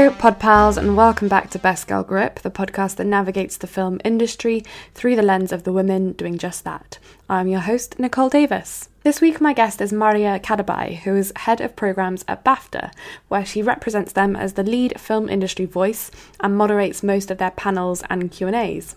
Hello, pod pals, and welcome back to Best Girl Grip, the podcast that navigates the film industry through the lens of the women doing just that. I'm your host, Nicole Davis. This week, my guest is Maria Kadabai, who is head of programs at BAFTA, where she represents them as the lead film industry voice and moderates most of their panels and Q and A's.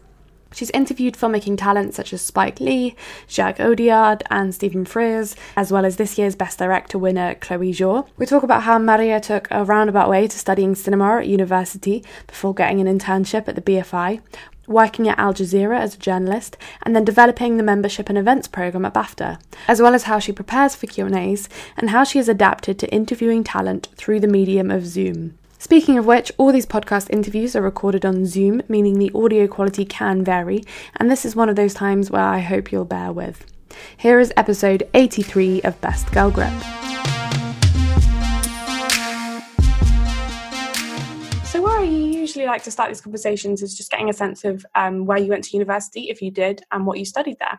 She's interviewed filmmaking talent such as Spike Lee, Jacques Audiard, and Stephen Frears, as well as this year's Best Director winner Chloe Zhao. We talk about how Maria took a roundabout way to studying cinema at university before getting an internship at the BFI, working at Al Jazeera as a journalist, and then developing the membership and events program at BAFTA, as well as how she prepares for Q&As and how she has adapted to interviewing talent through the medium of Zoom. Speaking of which, all these podcast interviews are recorded on Zoom, meaning the audio quality can vary, and this is one of those times where I hope you'll bear with. Here is episode 83 of Best Girl Grip. So, where you usually like to start these conversations is just getting a sense of um, where you went to university, if you did, and what you studied there.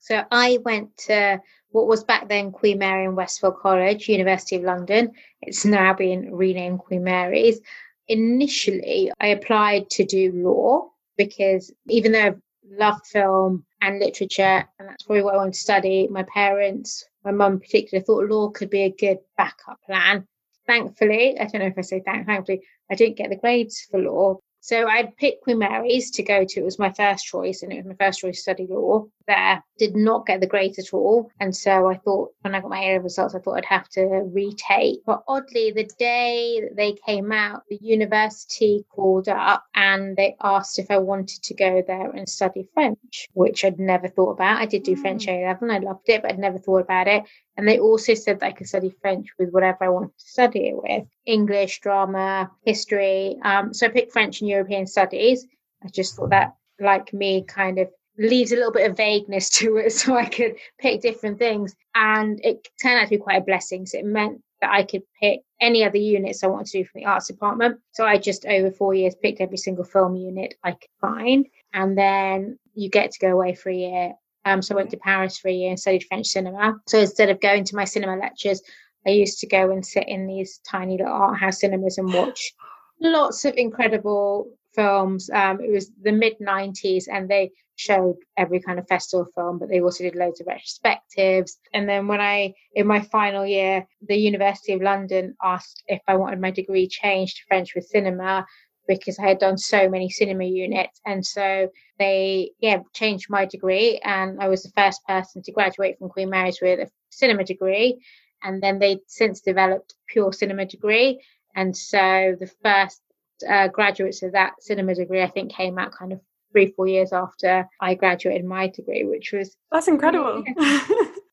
So, I went to what was back then Queen Mary and Westfield College, University of London. It's now been renamed Queen Mary's. Initially, I applied to do law because even though I loved film and literature, and that's probably what I wanted to study, my parents, my mum in particular, thought law could be a good backup plan. Thankfully, I don't know if I say thank, thankfully, I didn't get the grades for law, so I'd picked Queen Mary's to go to. It was my first choice, and it was my first choice to study law there. Did not get the grades at all. And so I thought, when I got my A results, I thought I'd have to retake. But oddly, the day that they came out, the university called up and they asked if I wanted to go there and study French, which I'd never thought about. I did do mm. French A level, I loved it, but I'd never thought about it. And they also said that I could study French with whatever I wanted to study it with English, drama, history. Um, so I picked French and European studies. I just thought that, like me, kind of leaves a little bit of vagueness to it so I could pick different things. And it turned out to be quite a blessing. So it meant that I could pick any other units I wanted to do from the arts department. So I just over four years picked every single film unit I could find. And then you get to go away for a year um, so I went to Paris for a year and studied French cinema. So instead of going to my cinema lectures, I used to go and sit in these tiny little art house cinemas and watch lots of incredible films. Um, it was the mid 90s and they showed every kind of festival film, but they also did loads of retrospectives. And then when I, in my final year, the University of London asked if I wanted my degree changed to French with cinema because I had done so many cinema units. And so they, yeah, changed my degree. And I was the first person to graduate from Queen Mary's with a cinema degree. And then they since developed pure cinema degree. And so the first uh, graduates of that cinema degree, I think, came out kind of three, four years after I graduated my degree, which was that's incredible. Yeah.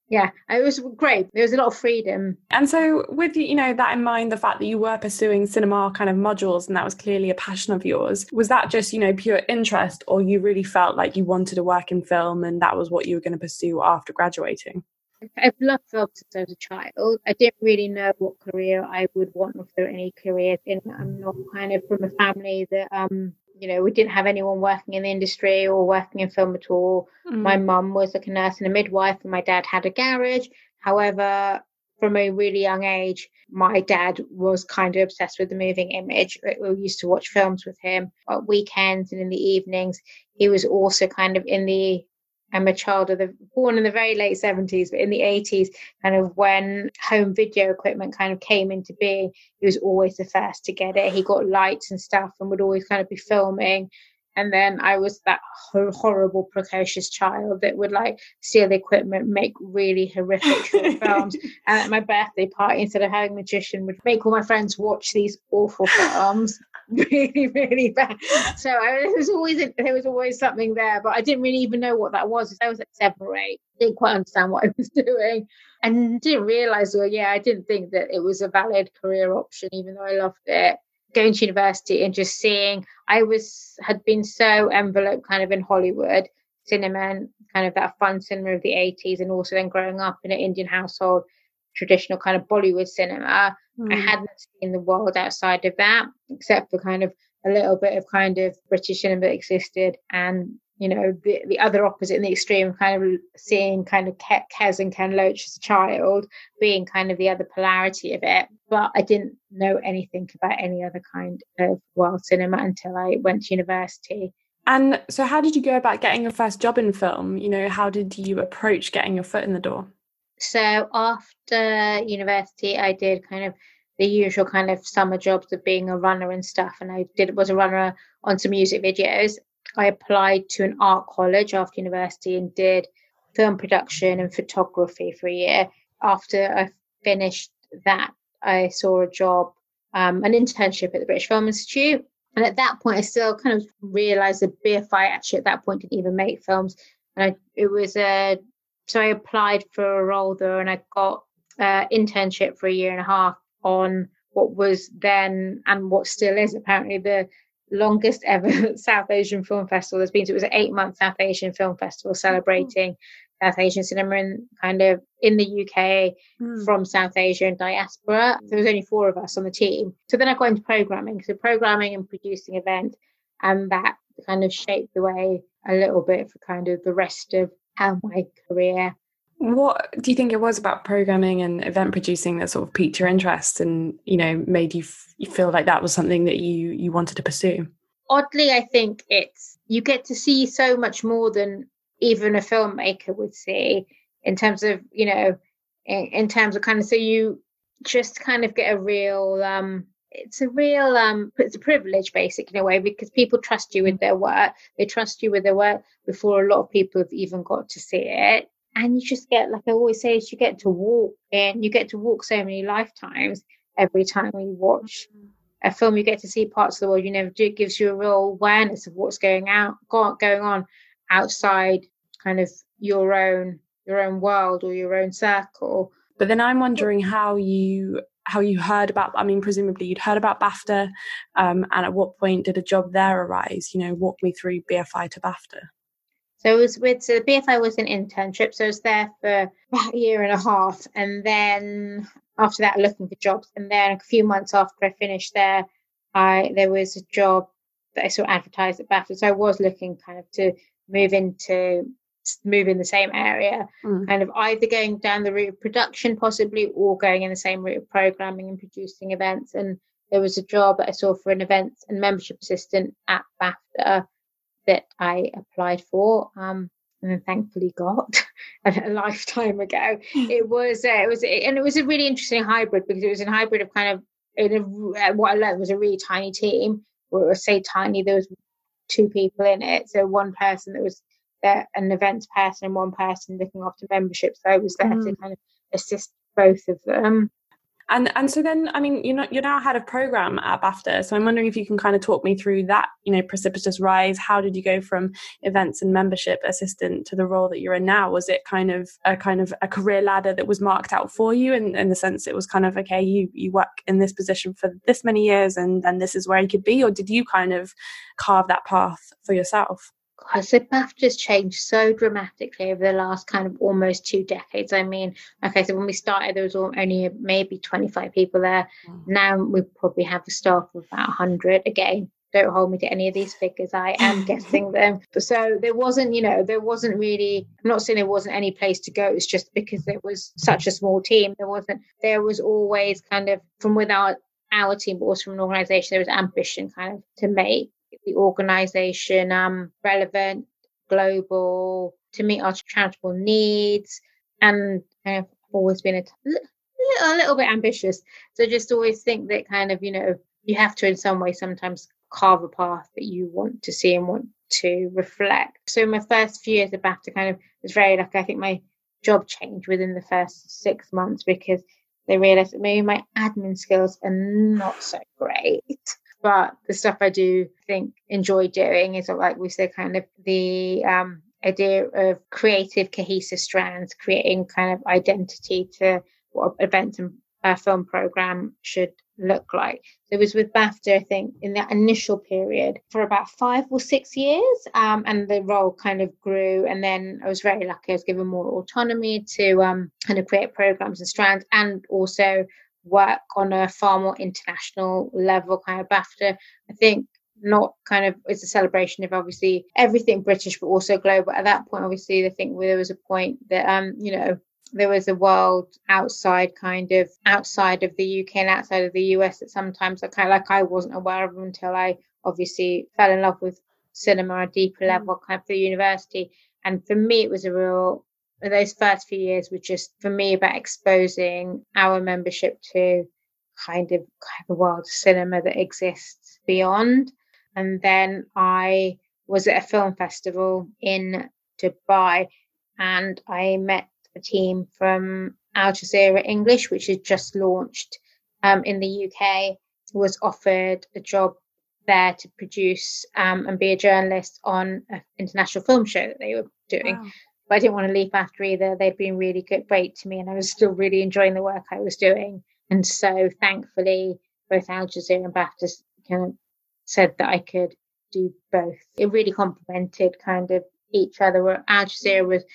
yeah, it was great. There was a lot of freedom. And so, with you know that in mind, the fact that you were pursuing cinema kind of modules, and that was clearly a passion of yours, was that just you know pure interest, or you really felt like you wanted to work in film, and that was what you were going to pursue after graduating? I've loved since I was a child. I didn't really know what career I would want, if there were any careers in. I'm not kind of from a family that um you know, we didn't have anyone working in the industry or working in film at all. Mm. My mum was like a nurse and a midwife, and my dad had a garage. However, from a really young age, my dad was kind of obsessed with the moving image. We used to watch films with him at weekends and in the evenings. He was also kind of in the I'm a child of the born in the very late 70s, but in the 80s, kind of when home video equipment kind of came into being, he was always the first to get it. He got lights and stuff and would always kind of be filming. And then I was that horrible, precocious child that would like steal the equipment, make really horrific films. And at my birthday party, instead of having a magician, would make all my friends watch these awful films. really, really bad. So there was always there was always something there, but I didn't really even know what that was. I was at seven or eight, didn't quite understand what I was doing, and didn't realize. Well, yeah, I didn't think that it was a valid career option, even though I loved it. Going to university and just seeing, I was had been so enveloped kind of in Hollywood cinema and kind of that fun cinema of the 80s, and also then growing up in an Indian household traditional kind of Bollywood cinema. Mm. I hmm. hadn't seen the world outside of that, except for kind of a little bit of kind of British cinema that existed and you know, the, the other opposite in the extreme, kind of seeing kind of Kes and Ken Loach as a child being kind of the other polarity of it. But I didn't know anything about any other kind of world cinema until I went to university. And so, how did you go about getting your first job in film? You know, how did you approach getting your foot in the door? So, after university, I did kind of the usual kind of summer jobs of being a runner and stuff. And I did was a runner on some music videos. I applied to an art college after university and did film production and photography for a year. After I finished that, I saw a job, um, an internship at the British Film Institute. And at that point, I still kind of realized that BFI actually at that point didn't even make films. And I, it was a, so I applied for a role there and I got an internship for a year and a half on what was then and what still is apparently the longest ever South Asian Film Festival there's been. So it was an eight month South Asian Film Festival celebrating South Asian cinema and kind of in the UK mm. from South Asia and diaspora. There was only four of us on the team. So then I got into programming. So programming and producing events and that kind of shaped the way a little bit for kind of the rest of how my career. What do you think it was about programming and event producing that sort of piqued your interest and you know made you, f- you feel like that was something that you you wanted to pursue? Oddly, I think it's you get to see so much more than even a filmmaker would see in terms of you know in, in terms of kind of so you just kind of get a real um it's a real um it's a privilege basically in a way because people trust you with their work. They trust you with their work before a lot of people have even got to see it. And you just get like i always say is you get to walk and you get to walk so many lifetimes every time you watch a film. You get to see parts of the world you never do. It gives you a real awareness of what's going out going on outside kind of your own your own world or your own circle. But then i'm wondering how you how you heard about i mean presumably you'd heard about bafta um, and at what point did a job there arise? You know walk me through bfi to bafta. So it was with so the BFI was an internship, so I was there for about a year and a half, and then after that, looking for jobs, and then a few months after I finished there, I there was a job that I saw advertised at BAFTA, so I was looking kind of to move into move in the same area, mm. kind of either going down the route of production possibly, or going in the same route of programming and producing events, and there was a job that I saw for an events and membership assistant at BAFTA that I applied for. Um, and then thankfully got a lifetime ago. Hmm. It was, uh, it was, and it was a really interesting hybrid because it was a hybrid of kind of, in a, uh, what I learned was a really tiny team. Or say tiny, there was two people in it. So one person that was there, an events person, and one person looking after membership. So I was there mm. to kind of assist both of them. And and so then, I mean, you're not, you're now head of program at BAFTA. So I'm wondering if you can kind of talk me through that, you know, precipitous rise. How did you go from events and membership assistant to the role that you're in now? Was it kind of a kind of a career ladder that was marked out for you, in, in the sense it was kind of okay, you you work in this position for this many years, and then this is where you could be, or did you kind of carve that path for yourself? God, so BAFTA's changed so dramatically over the last kind of almost two decades. I mean, okay, so when we started, there was only maybe 25 people there. Mm. Now we probably have a staff of about 100. Again, don't hold me to any of these figures. I am guessing them. So there wasn't, you know, there wasn't really, I'm not saying there wasn't any place to go. It's just because there was such a small team. There wasn't, there was always kind of from without our team, but also from an organization, there was ambition kind of to make the organization um, relevant, global, to meet our charitable needs. And I've always been a, a little bit ambitious. So just always think that kind of, you know, you have to in some way sometimes carve a path that you want to see and want to reflect. So my first few years of BAFTA kind of was very like I think my job changed within the first six months because they realized that maybe my admin skills are not so great but the stuff I do think enjoy doing is like we said, kind of the um, idea of creative, cohesive strands, creating kind of identity to what events and film program should look like. It was with BAFTA, I think, in that initial period for about five or six years. Um, and the role kind of grew. And then I was very lucky. I was given more autonomy to um, kind of create programs and strands and also work on a far more international level kind of BAFTA. I think not kind of it's a celebration of obviously everything British, but also global. At that point, obviously, I think there was a point that um, you know, there was a world outside kind of outside of the UK and outside of the US that sometimes I kind of like I wasn't aware of until I obviously fell in love with cinema on a deeper mm. level kind of through university. And for me, it was a real those first few years were just for me about exposing our membership to kind of kind of world cinema that exists beyond. And then I was at a film festival in Dubai and I met a team from Al Jazeera English, which had just launched um, in the UK, was offered a job there to produce um, and be a journalist on an international film show that they were doing. Wow. But I didn't want to leave after either. They'd been really good, great to me, and I was still really enjoying the work I was doing. And so, thankfully, both Al Jazeera and BAFTA kind of said that I could do both. It really complemented kind of each other. Where Al Jazeera was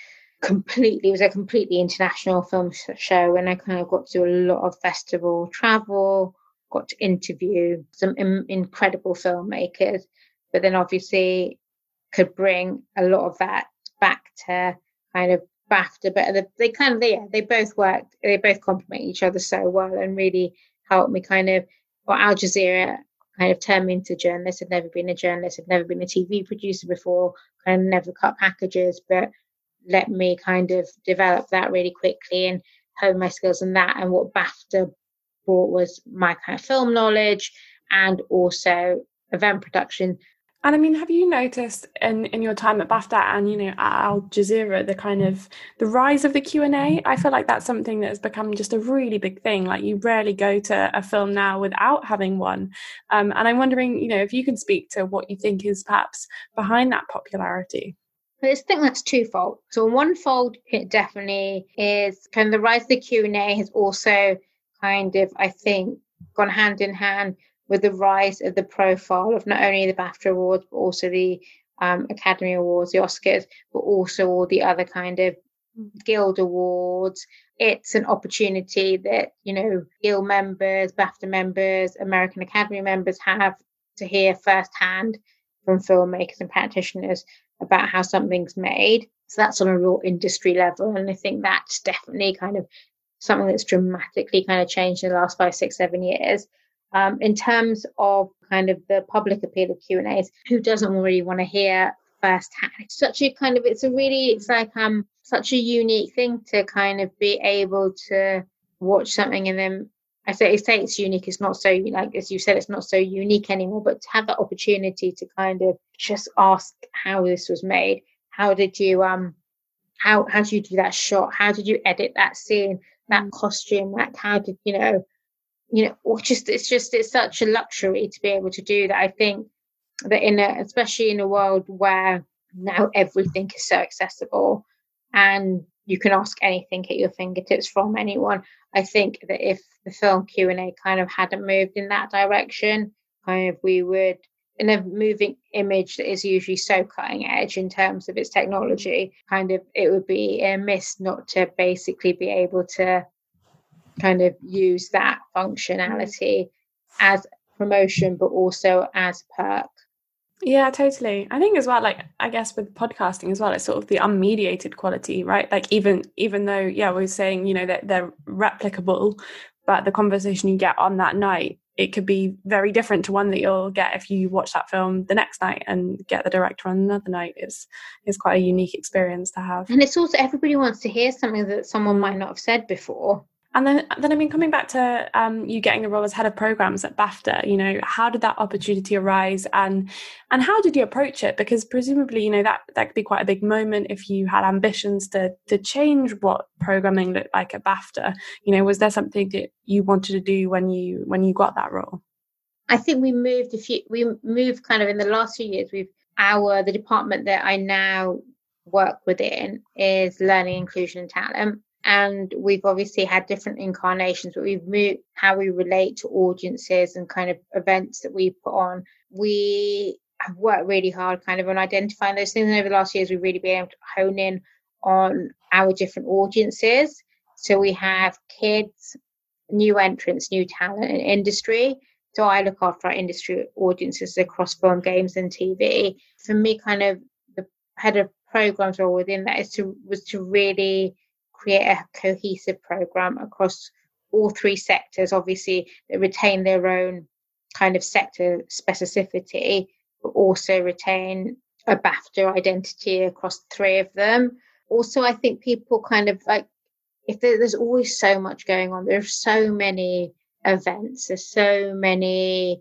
completely it was a completely international film show, and I kind of got to do a lot of festival travel, got to interview some Im- incredible filmmakers, but then obviously could bring a lot of that back to kind of BAFTA. But they, kind of yeah, they both worked, they both complement each other so well, and really helped me kind of. Well, Al Jazeera kind of turned me into journalist. I'd never been a journalist. I'd never been a TV producer before. Kind of never cut packages, but let me kind of develop that really quickly and hone my skills in that. And what BAFTA brought was my kind of film knowledge and also event production. And I mean, have you noticed in, in your time at BAFTA and you know at Al Jazeera the kind of the rise of the Q and A? I feel like that's something that has become just a really big thing. Like you rarely go to a film now without having one. Um, and I'm wondering, you know, if you can speak to what you think is perhaps behind that popularity. I think that's twofold. So one fold, it definitely is kind of the rise of the Q and A has also kind of, I think, gone hand in hand with the rise of the profile of not only the BAFTA Awards, but also the um, Academy Awards, the Oscars, but also all the other kind of Guild Awards. It's an opportunity that, you know, Guild members, BAFTA members, American Academy members have to hear firsthand from filmmakers and practitioners about how something's made. So that's on a real industry level. And I think that's definitely kind of something that's dramatically kind of changed in the last five, six, seven years. Um, in terms of kind of the public appeal of Q and A's, who doesn't really want to hear firsthand? It's such a kind of, it's a really, it's like um such a unique thing to kind of be able to watch something and then I say, say it's unique. It's not so like as you said, it's not so unique anymore. But to have that opportunity to kind of just ask how this was made, how did you um, how how did you do that shot? How did you edit that scene? that mm. costume, like how did you know, you know, just it's just it's such a luxury to be able to do that. I think that in a especially in a world where now everything is so accessible and you can ask anything at your fingertips from anyone. I think that if the film Q and A kind of hadn't moved in that direction, kind of we would in a moving image that is usually so cutting edge in terms of its technology, kind of it would be a miss not to basically be able to kind of use that functionality as promotion, but also as perk. Yeah, totally. I think as well, like I guess with podcasting as well, it's sort of the unmediated quality, right? Like even even though, yeah, we're saying, you know, that they're replicable, but the conversation you get on that night it could be very different to one that you'll get if you watch that film the next night and get the director on another night is is quite a unique experience to have and it's also everybody wants to hear something that someone might not have said before and then, then I mean, coming back to um, you getting the role as head of programs at BAFTA, you know, how did that opportunity arise, and and how did you approach it? Because presumably, you know, that that could be quite a big moment if you had ambitions to to change what programming looked like at BAFTA. You know, was there something that you wanted to do when you when you got that role? I think we moved a few. We moved kind of in the last few years. We've our the department that I now work within is learning, inclusion, and talent and we've obviously had different incarnations but we've moved how we relate to audiences and kind of events that we put on. We have worked really hard kind of on identifying those things and over the last years we've really been able to hone in on our different audiences. So we have kids new entrants new talent and industry. So I look after our industry audiences across film, games, and TV. For me, kind of the head of programs role within that is to was to really create a cohesive program across all three sectors. Obviously, they retain their own kind of sector specificity, but also retain a BAFTA identity across three of them. Also, I think people kind of like if there's always so much going on, there's so many events, there's so many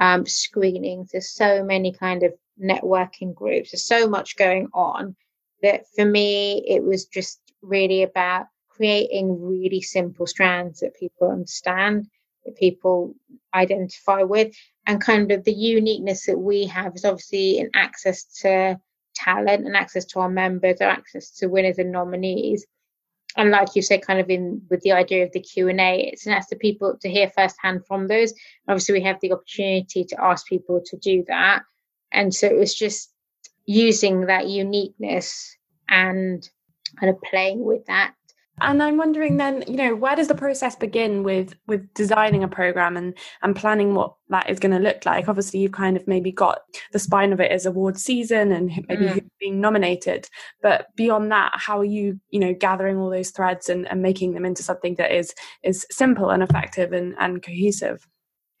um, screenings, there's so many kind of networking groups, there's so much going on that for me, it was just really about creating really simple strands that people understand, that people identify with, and kind of the uniqueness that we have is obviously in access to talent and access to our members or access to winners and nominees and like you said, kind of in with the idea of the Q and A, it's nice for people to hear firsthand from those. Obviously, we have the opportunity to ask people to do that, and so it was just using that uniqueness and kind of playing with that and I'm wondering then, you know, where does the process begin with with designing a program and and planning what that is going to look like? Obviously, you've kind of maybe got the spine of it as award season and maybe mm. being nominated, but beyond that, how are you, you know, gathering all those threads and, and making them into something that is is simple and effective and, and cohesive?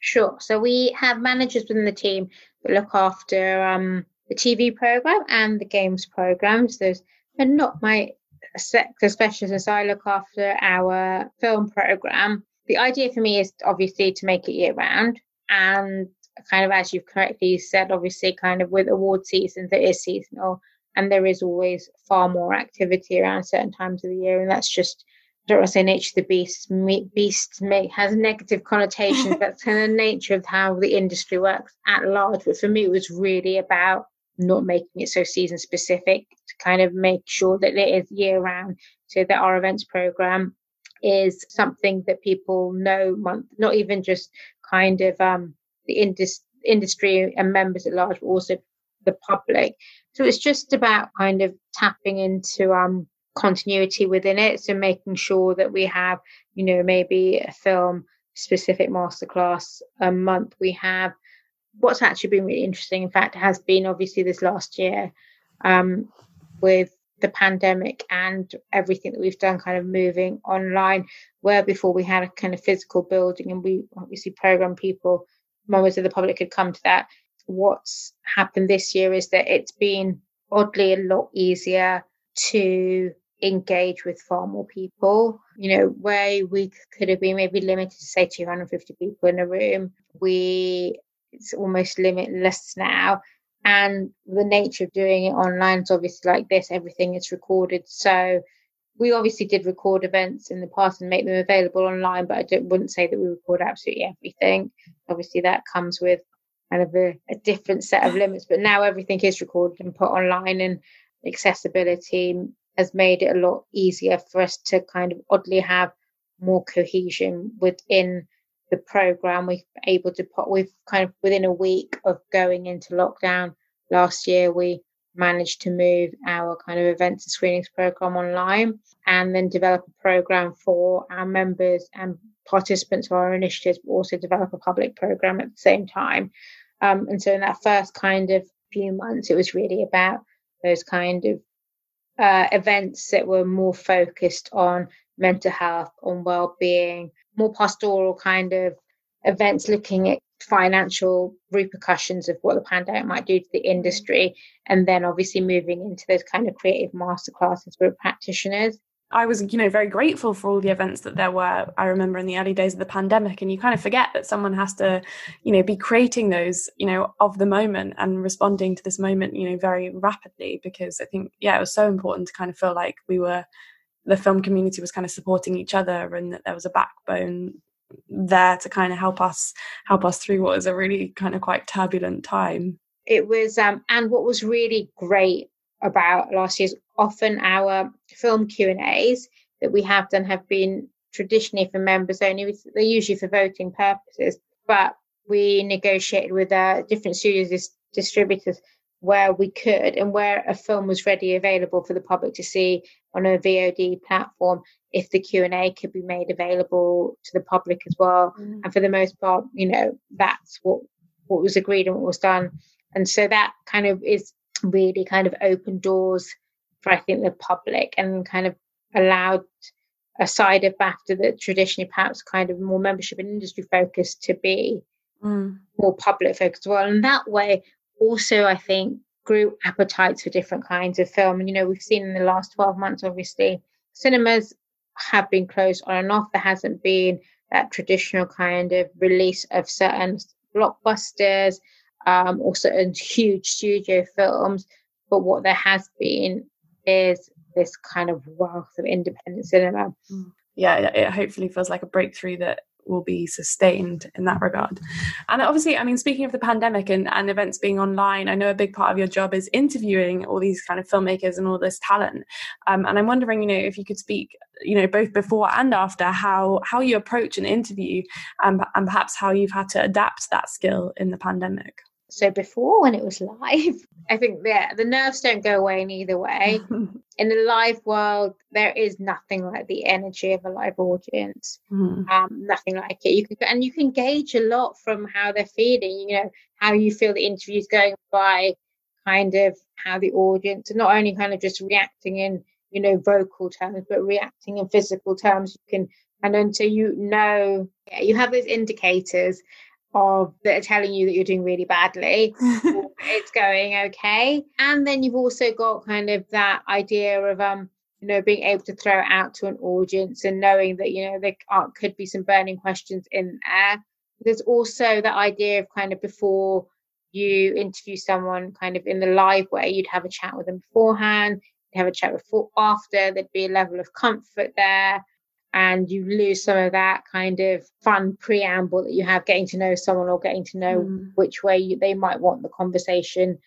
Sure. So we have managers within the team that look after um, the TV program and the games programs. There's but not my sector specialist as I look after our film program. The idea for me is obviously to make it year round and kind of as you've correctly said, obviously kind of with award seasons it is seasonal and there is always far more activity around certain times of the year and that's just I don't want to say nature of the beast. Beast has negative connotations. That's kind of the nature of how the industry works at large. But for me, it was really about not making it so season specific to kind of make sure that it is year round. So that our events program is something that people know month not even just kind of um, the indus- industry and members at large but also the public. So it's just about kind of tapping into um, continuity within it. So making sure that we have you know maybe a film specific masterclass a month. We have what's actually been really interesting, in fact, has been obviously this last year um, with the pandemic and everything that we've done kind of moving online, where before we had a kind of physical building and we obviously program people, members of the public could come to that. What's happened this year is that it's been oddly a lot easier to engage with far more people. You know, where we could have been maybe limited to say 250 people in a room, we it's almost limitless now. And the nature of doing it online is obviously like this, everything is recorded. So we obviously did record events in the past and make them available online, but I wouldn't say that we record absolutely everything. Obviously, that comes with kind of a, a different set of limits, but now everything is recorded and put online, and accessibility has made it a lot easier for us to kind of oddly have more cohesion within the program we've able to put we've kind of within a week of going into lockdown last year we managed to move our kind of events and screenings program online and then develop a program for our members and participants of our initiatives but also develop a public program at the same time. Um, and so in that first kind of few months it was really about those kind of uh, events that were more focused on mental health on well-being more pastoral kind of events looking at financial repercussions of what the pandemic might do to the industry and then obviously moving into those kind of creative masterclasses with practitioners I was, you know, very grateful for all the events that there were. I remember in the early days of the pandemic, and you kind of forget that someone has to, you know, be creating those, you know, of the moment and responding to this moment, you know, very rapidly. Because I think, yeah, it was so important to kind of feel like we were the film community was kind of supporting each other and that there was a backbone there to kind of help us help us through what was a really kind of quite turbulent time. It was um and what was really great about last year's often our film q and a's that we have done have been traditionally for members only they're usually for voting purposes but we negotiated with uh, different studios distributors where we could and where a film was ready available for the public to see on a VOD platform if the Q&A could be made available to the public as well mm. and for the most part you know that's what what was agreed and what was done and so that kind of is really kind of open doors for I think the public and kind of allowed a side of BAFTA that traditionally perhaps kind of more membership and industry focused to be mm. more public focused as well. And that way also I think grew appetites for different kinds of film. And you know, we've seen in the last 12 months, obviously, cinemas have been closed on and off. There hasn't been that traditional kind of release of certain blockbusters um, or certain huge studio films. But what there has been is this kind of wealth of independent cinema. Mm. Yeah, it hopefully feels like a breakthrough that will be sustained in that regard. And obviously, I mean, speaking of the pandemic and, and events being online, I know a big part of your job is interviewing all these kind of filmmakers and all this talent. Um, and I'm wondering, you know, if you could speak, you know, both before and after how how you approach an interview and, and perhaps how you've had to adapt that skill in the pandemic. So before, when it was live, I think yeah, the nerves don't go away in either way. in the live world, there is nothing like the energy of a live audience. Mm. Um, nothing like it. You can and you can gauge a lot from how they're feeling. You know how you feel the interview's going by, kind of how the audience, and not only kind of just reacting in you know vocal terms, but reacting in physical terms. You can and until you know, yeah, you have those indicators of that are telling you that you're doing really badly. It's going okay. And then you've also got kind of that idea of um you know being able to throw it out to an audience and knowing that you know there are, could be some burning questions in there. There's also that idea of kind of before you interview someone kind of in the live way you'd have a chat with them beforehand you'd have a chat before after there'd be a level of comfort there and you lose some of that kind of fun preamble that you have getting to know someone or getting to know mm. which way you, they might want the conversation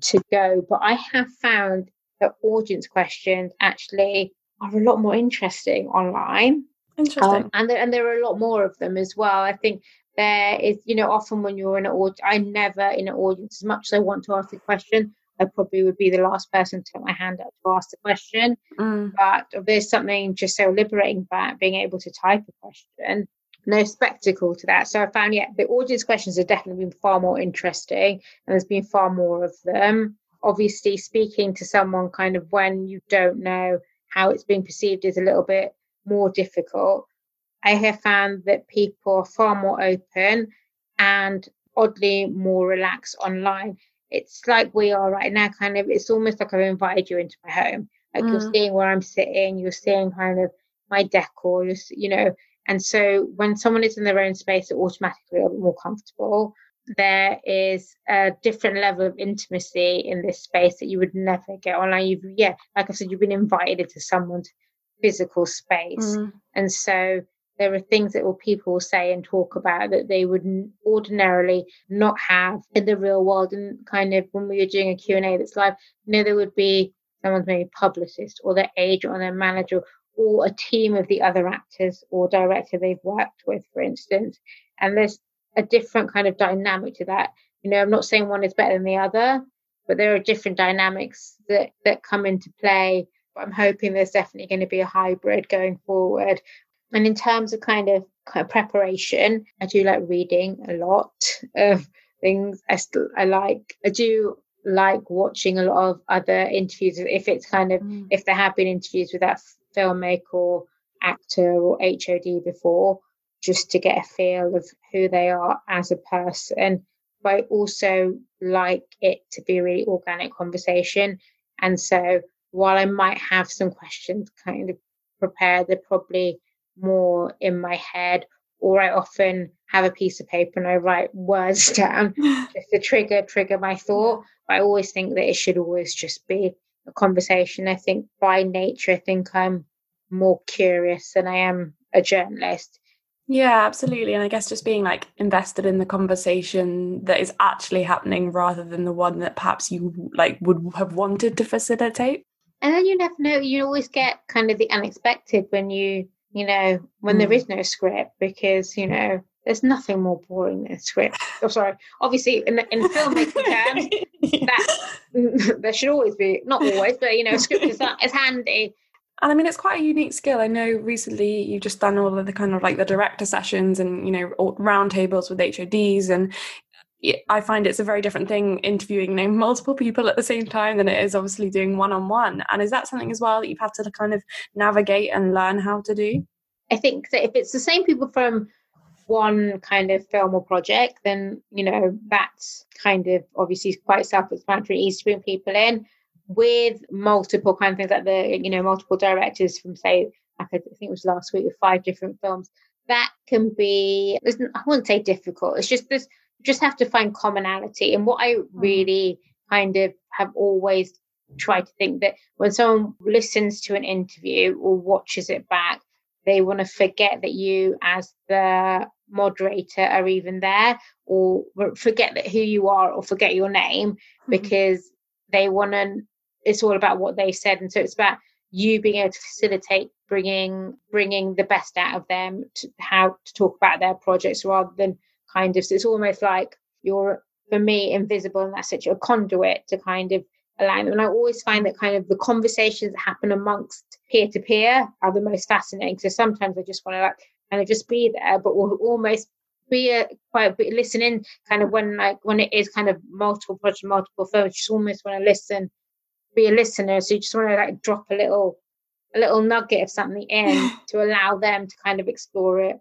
to go. But I have found that audience questions actually are a lot more interesting online. Interesting. Um, and, there, and there are a lot more of them as well. I think there is, you know, often when you're in an audience, I'm never in an audience as much as I want to ask a question. I probably would be the last person to put my hand up to ask the question. Mm. But there's something just so liberating about being able to type a question. No spectacle to that. So I found, yeah, the audience questions have definitely been far more interesting and there's been far more of them. Obviously, speaking to someone kind of when you don't know how it's being perceived is a little bit more difficult. I have found that people are far more open and oddly more relaxed online it's like we are right now, kind of, it's almost like I've invited you into my home. Like mm. you're seeing where I'm sitting, you're seeing kind of my decor, you're, you know, and so when someone is in their own space, they're automatically a bit more comfortable. There is a different level of intimacy in this space that you would never get online. You've, yeah, like I said, you've been invited into someone's physical space. Mm. And so there are things that will people say and talk about that they would ordinarily not have in the real world. And kind of when we were doing a q&a that's live you know there would be someone's maybe publicist or their agent or their manager or a team of the other actors or director they've worked with for instance. And there's a different kind of dynamic to that. You know i'm not saying one is better than the other but there are different dynamics that that come into play. But I'm hoping there's definitely going to be a hybrid going forward and in terms of kind of, kind of preparation, I do like reading a lot of things. I still I like I do like watching a lot of other interviews if it's kind of mm. if there have been interviews with that filmmaker or actor or HOD before, just to get a feel of who they are as a person. But I also like it to be a really organic conversation. And so while I might have some questions kind of prepared, they're probably more in my head, or I often have a piece of paper and I write words down just to trigger trigger my thought. But I always think that it should always just be a conversation. I think by nature, I think I'm more curious than I am a journalist. Yeah, absolutely. And I guess just being like invested in the conversation that is actually happening rather than the one that perhaps you like would have wanted to facilitate. And then you never know, you always get kind of the unexpected when you you know, when mm. there is no script, because, you know, there's nothing more boring than a script. I'm oh, sorry. Obviously, in, in filmmaking terms, that there should always be not always, but you know, script is, is handy. And I mean, it's quite a unique skill. I know recently you've just done all of the kind of like the director sessions and you know roundtables with HODs, and I find it's a very different thing interviewing you know, multiple people at the same time than it is obviously doing one on one. And is that something as well that you've had to kind of navigate and learn how to do? I think that if it's the same people from one kind of film or project, then you know that's kind of obviously quite self-explanatory, easy to bring people in. With multiple kind of things like the you know multiple directors from say like I think it was last week with five different films, that can be I wouldn't say difficult. It's just this just have to find commonality. And what I mm-hmm. really kind of have always tried to think that when someone listens to an interview or watches it back, they want to forget that you as the moderator are even there or forget that who you are or forget your name mm-hmm. because they want to it's all about what they said and so it's about you being able to facilitate bringing bringing the best out of them to how to talk about their projects rather than kind of so it's almost like you're for me invisible and that's such a conduit to kind of allow them and i always find that kind of the conversations that happen amongst peer to peer are the most fascinating. So sometimes i just want to like kind of just be there but we'll almost be a quite a bit listening kind of when like when it is kind of multiple projects multiple films just almost want to listen be a listener. So you just want to like drop a little a little nugget of something in to allow them to kind of explore it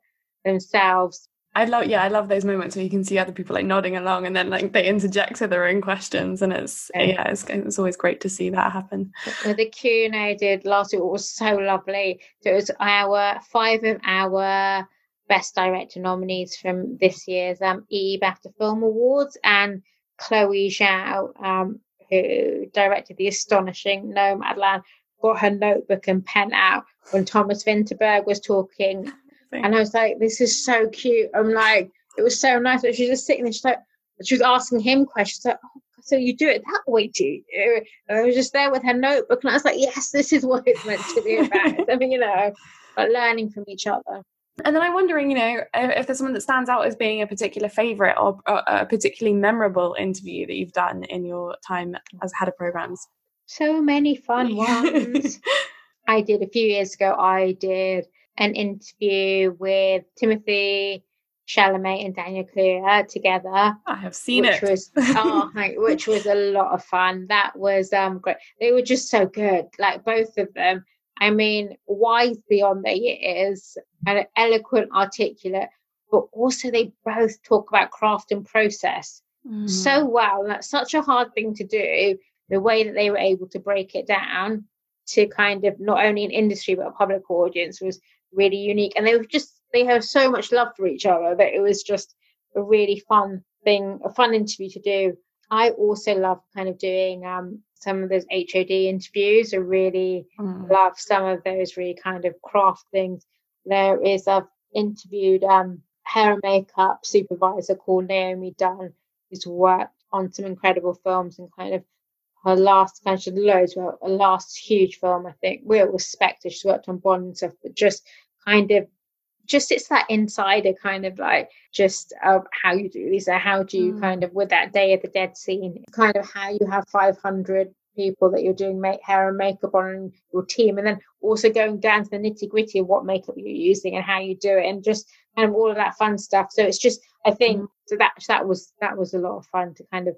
themselves I love, yeah, I love those moments where you can see other people like nodding along, and then like they interject with their own questions, and it's yeah, it's, it's always great to see that happen. The Q and A did last week was so lovely. So it was our five of our best director nominees from this year's um, EE BAFTA Film Awards, and Chloe Zhao, um, who directed the astonishing Nomadland, got her notebook and pen out when Thomas Vinterberg was talking and I was like, this is so cute. I'm like, it was so nice. But she's just sitting there, she's like, she was asking him questions. Like, oh, so you do it that way, do you? And I was just there with her notebook, and I was like, yes, this is what it's meant to be about. I mean, you know, but learning from each other. And then I'm wondering, you know, if there's someone that stands out as being a particular favourite or, or a particularly memorable interview that you've done in your time as head of programs. So many fun ones. I did a few years ago. I did an interview with Timothée Chalamet and Daniel Kaluuya together. I have seen which it. Was, oh, which was a lot of fun. That was um great. They were just so good, like both of them. I mean, wise beyond their years and eloquent, articulate, but also they both talk about craft and process mm. so well. That's such a hard thing to do. The way that they were able to break it down to kind of not only an industry but a public audience was really unique. And they were just, they have so much love for each other that it was just a really fun thing, a fun interview to do. I also love kind of doing um, some of those HOD interviews. I really mm. love some of those really kind of craft things. There is, I've interviewed um, hair and makeup supervisor called Naomi Donne, who's worked on some incredible films and kind of her last kind of loads, well, a last huge film, I think. We was Spectre. She's worked on Bond and stuff, but just kind of just it's that insider kind of like just of how you do these, how do you mm. kind of with that Day of the Dead scene, kind of how you have 500 people that you're doing make, hair and makeup on your team, and then also going down to the nitty gritty of what makeup you're using and how you do it, and just kind of all of that fun stuff. So it's just, I think, mm. so that that was that was a lot of fun to kind of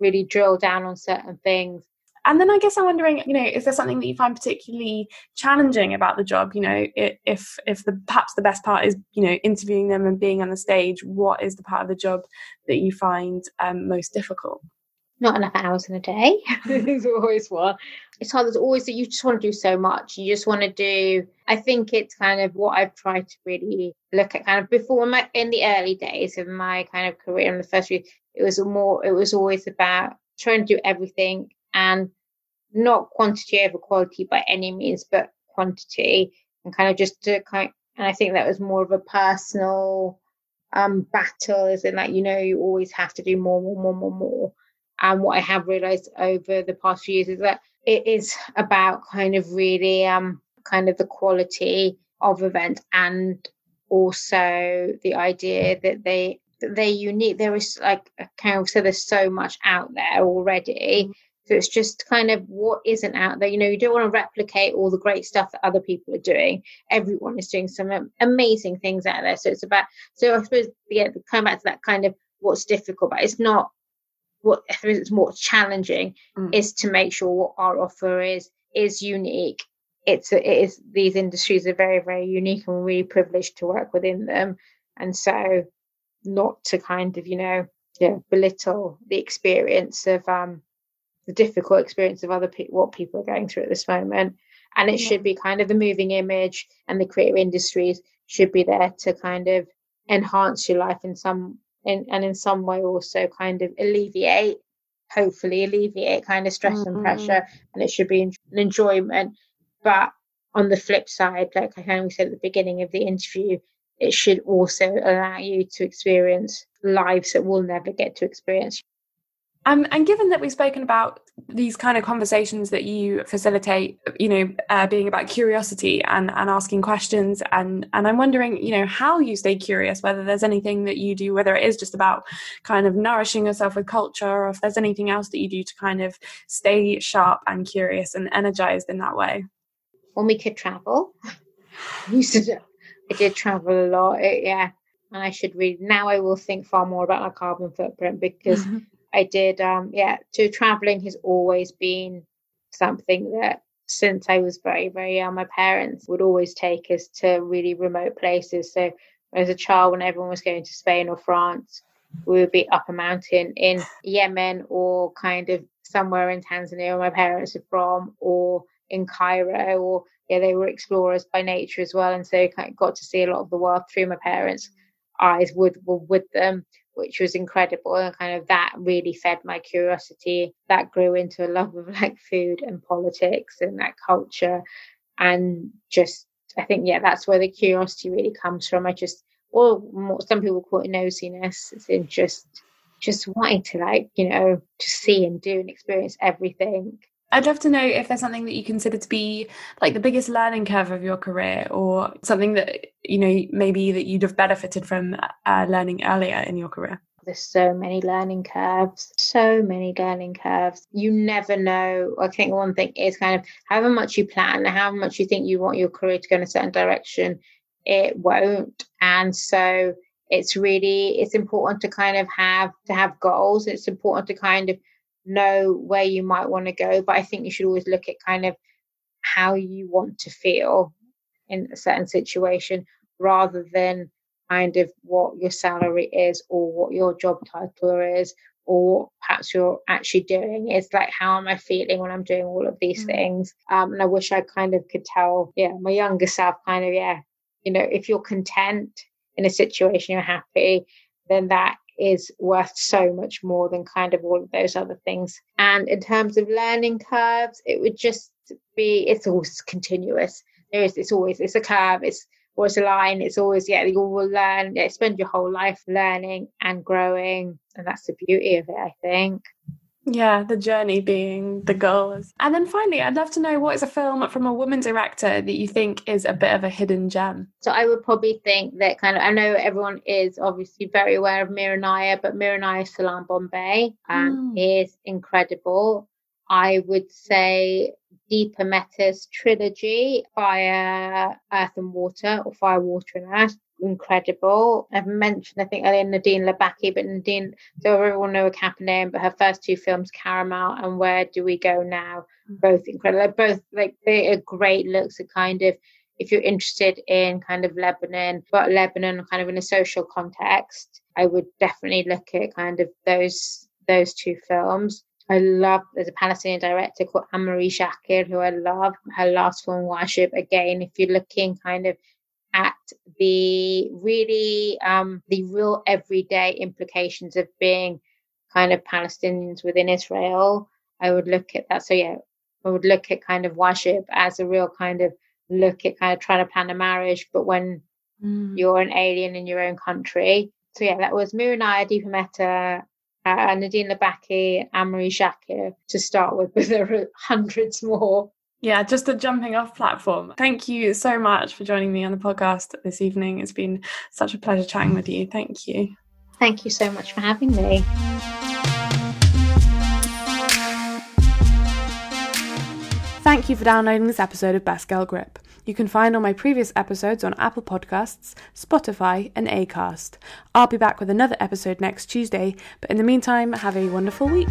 really drill down on certain things. And then I guess I'm wondering, you know, is there something that you find particularly challenging about the job? You know, if if the perhaps the best part is, you know, interviewing them and being on the stage, what is the part of the job that you find um, most difficult? Not enough hours in a day. There's always one. It's hard. There's always that you just want to do so much. You just want to do. I think it's kind of what I've tried to really look at. Kind of before my in the early days of my kind of career in the first few it was more, it was always about trying to do everything and not quantity over quality by any means, but quantity and kind of just to kind of, and I think that was more of a personal um battle, is in that you know you always have to do more, more, more, more, more. And what I have realized over the past few years is that it is about kind of really um kind of the quality of event and also the idea that they they're unique. There is like kind of so there's so much out there already. So it's just kind of what isn't out there. You know, you don't want to replicate all the great stuff that other people are doing. Everyone is doing some amazing things out there. So it's about so I suppose yeah, come back to that kind of what's difficult, but it's not what it's more challenging mm. is to make sure what our offer is is unique. It's it is these industries are very very unique and we're really privileged to work within them, and so not to kind of you know yeah belittle the experience of um the difficult experience of other people what people are going through at this moment and it yeah. should be kind of the moving image and the creative industries should be there to kind of enhance your life in some in, and in some way also kind of alleviate hopefully alleviate kind of stress mm-hmm. and pressure and it should be an enjoyment but on the flip side like i kind of said at the beginning of the interview it should also allow you to experience lives that we'll never get to experience um, and given that we've spoken about these kind of conversations that you facilitate, you know, uh, being about curiosity and, and asking questions, and and I'm wondering, you know, how you stay curious, whether there's anything that you do, whether it is just about kind of nourishing yourself with culture, or if there's anything else that you do to kind of stay sharp and curious and energized in that way. When we could travel, I used to, I did travel a lot, it, yeah, and I should read now. I will think far more about my carbon footprint because. I did, um, yeah, to traveling has always been something that since I was very, very young, my parents would always take us to really remote places. So as a child, when everyone was going to Spain or France, we would be up a mountain in Yemen or kind of somewhere in Tanzania where my parents are from, or in Cairo, or yeah, they were explorers by nature as well, and so of got to see a lot of the world through my parents' eyes with with them which was incredible and kind of that really fed my curiosity. That grew into a love of like food and politics and that culture. And just i think yeah that's where the curiosity really comes from. I just or some people call it nosiness it's just just wanting to like you know to see and do and experience everything I'd love to know if there's something that you consider to be like the biggest learning curve of your career or something that, you know, maybe that you'd have benefited from uh, learning earlier in your career. There's so many learning curves, so many learning curves. You never know. I think one thing is kind of however much you plan, however much you think you want your career to go in a certain direction, it won't. And so it's really it's important to kind of have to have goals. It's important to kind of know where you might want to go, but I think you should always look at kind of how you want to feel in a certain situation rather than kind of what your salary is or what your job title is or perhaps you're actually doing it's like how am i feeling when i'm doing all of these mm. things um, and i wish i kind of could tell yeah my younger self kind of yeah you know if you're content in a situation you're happy then that is worth so much more than kind of all of those other things. And in terms of learning curves, it would just be it's always continuous. There is it's always it's a curve, it's always a line, it's always yeah, you will learn, yeah, spend your whole life learning and growing. And that's the beauty of it, I think. Yeah, the journey being the goals. And then finally, I'd love to know what is a film from a woman director that you think is a bit of a hidden gem? So I would probably think that kind of, I know everyone is obviously very aware of Mira Nair, but Mira Nair's Salaam Bombay um, mm. is incredible. I would say Deepa Mehta's trilogy, Fire, Earth and Water, or Fire, Water and Earth, incredible. I've mentioned, I think, earlier Nadine Labaki, but Nadine, so everyone know name, but her first two films, Caramel and Where Do We Go Now, mm. both incredible. Both like they are great looks at kind of if you're interested in kind of Lebanon, but Lebanon kind of in a social context, I would definitely look at kind of those those two films. I love there's a Palestinian director called Annemarie Jacir who I love. Her last film, Wajib, again, if you're looking kind of at the really um, the real everyday implications of being kind of Palestinians within Israel, I would look at that. So yeah, I would look at kind of Wajib as a real kind of look at kind of trying to plan a marriage, but when mm. you're an alien in your own country. So yeah, that was Mira Nair, Deepa Mehta, uh, Nadine Labaki, Annemarie Jacir to start with, but there are hundreds more Yeah, just a jumping off platform. Thank you so much for joining me on the podcast this evening. It's been such a pleasure chatting with you. Thank you. Thank you so much for having me. Thank you for downloading this episode of Best Girl Grip. You can find all my previous episodes on Apple Podcasts, Spotify, and Acast. I'll be back with another episode next Tuesday, but in the meantime, have a wonderful week.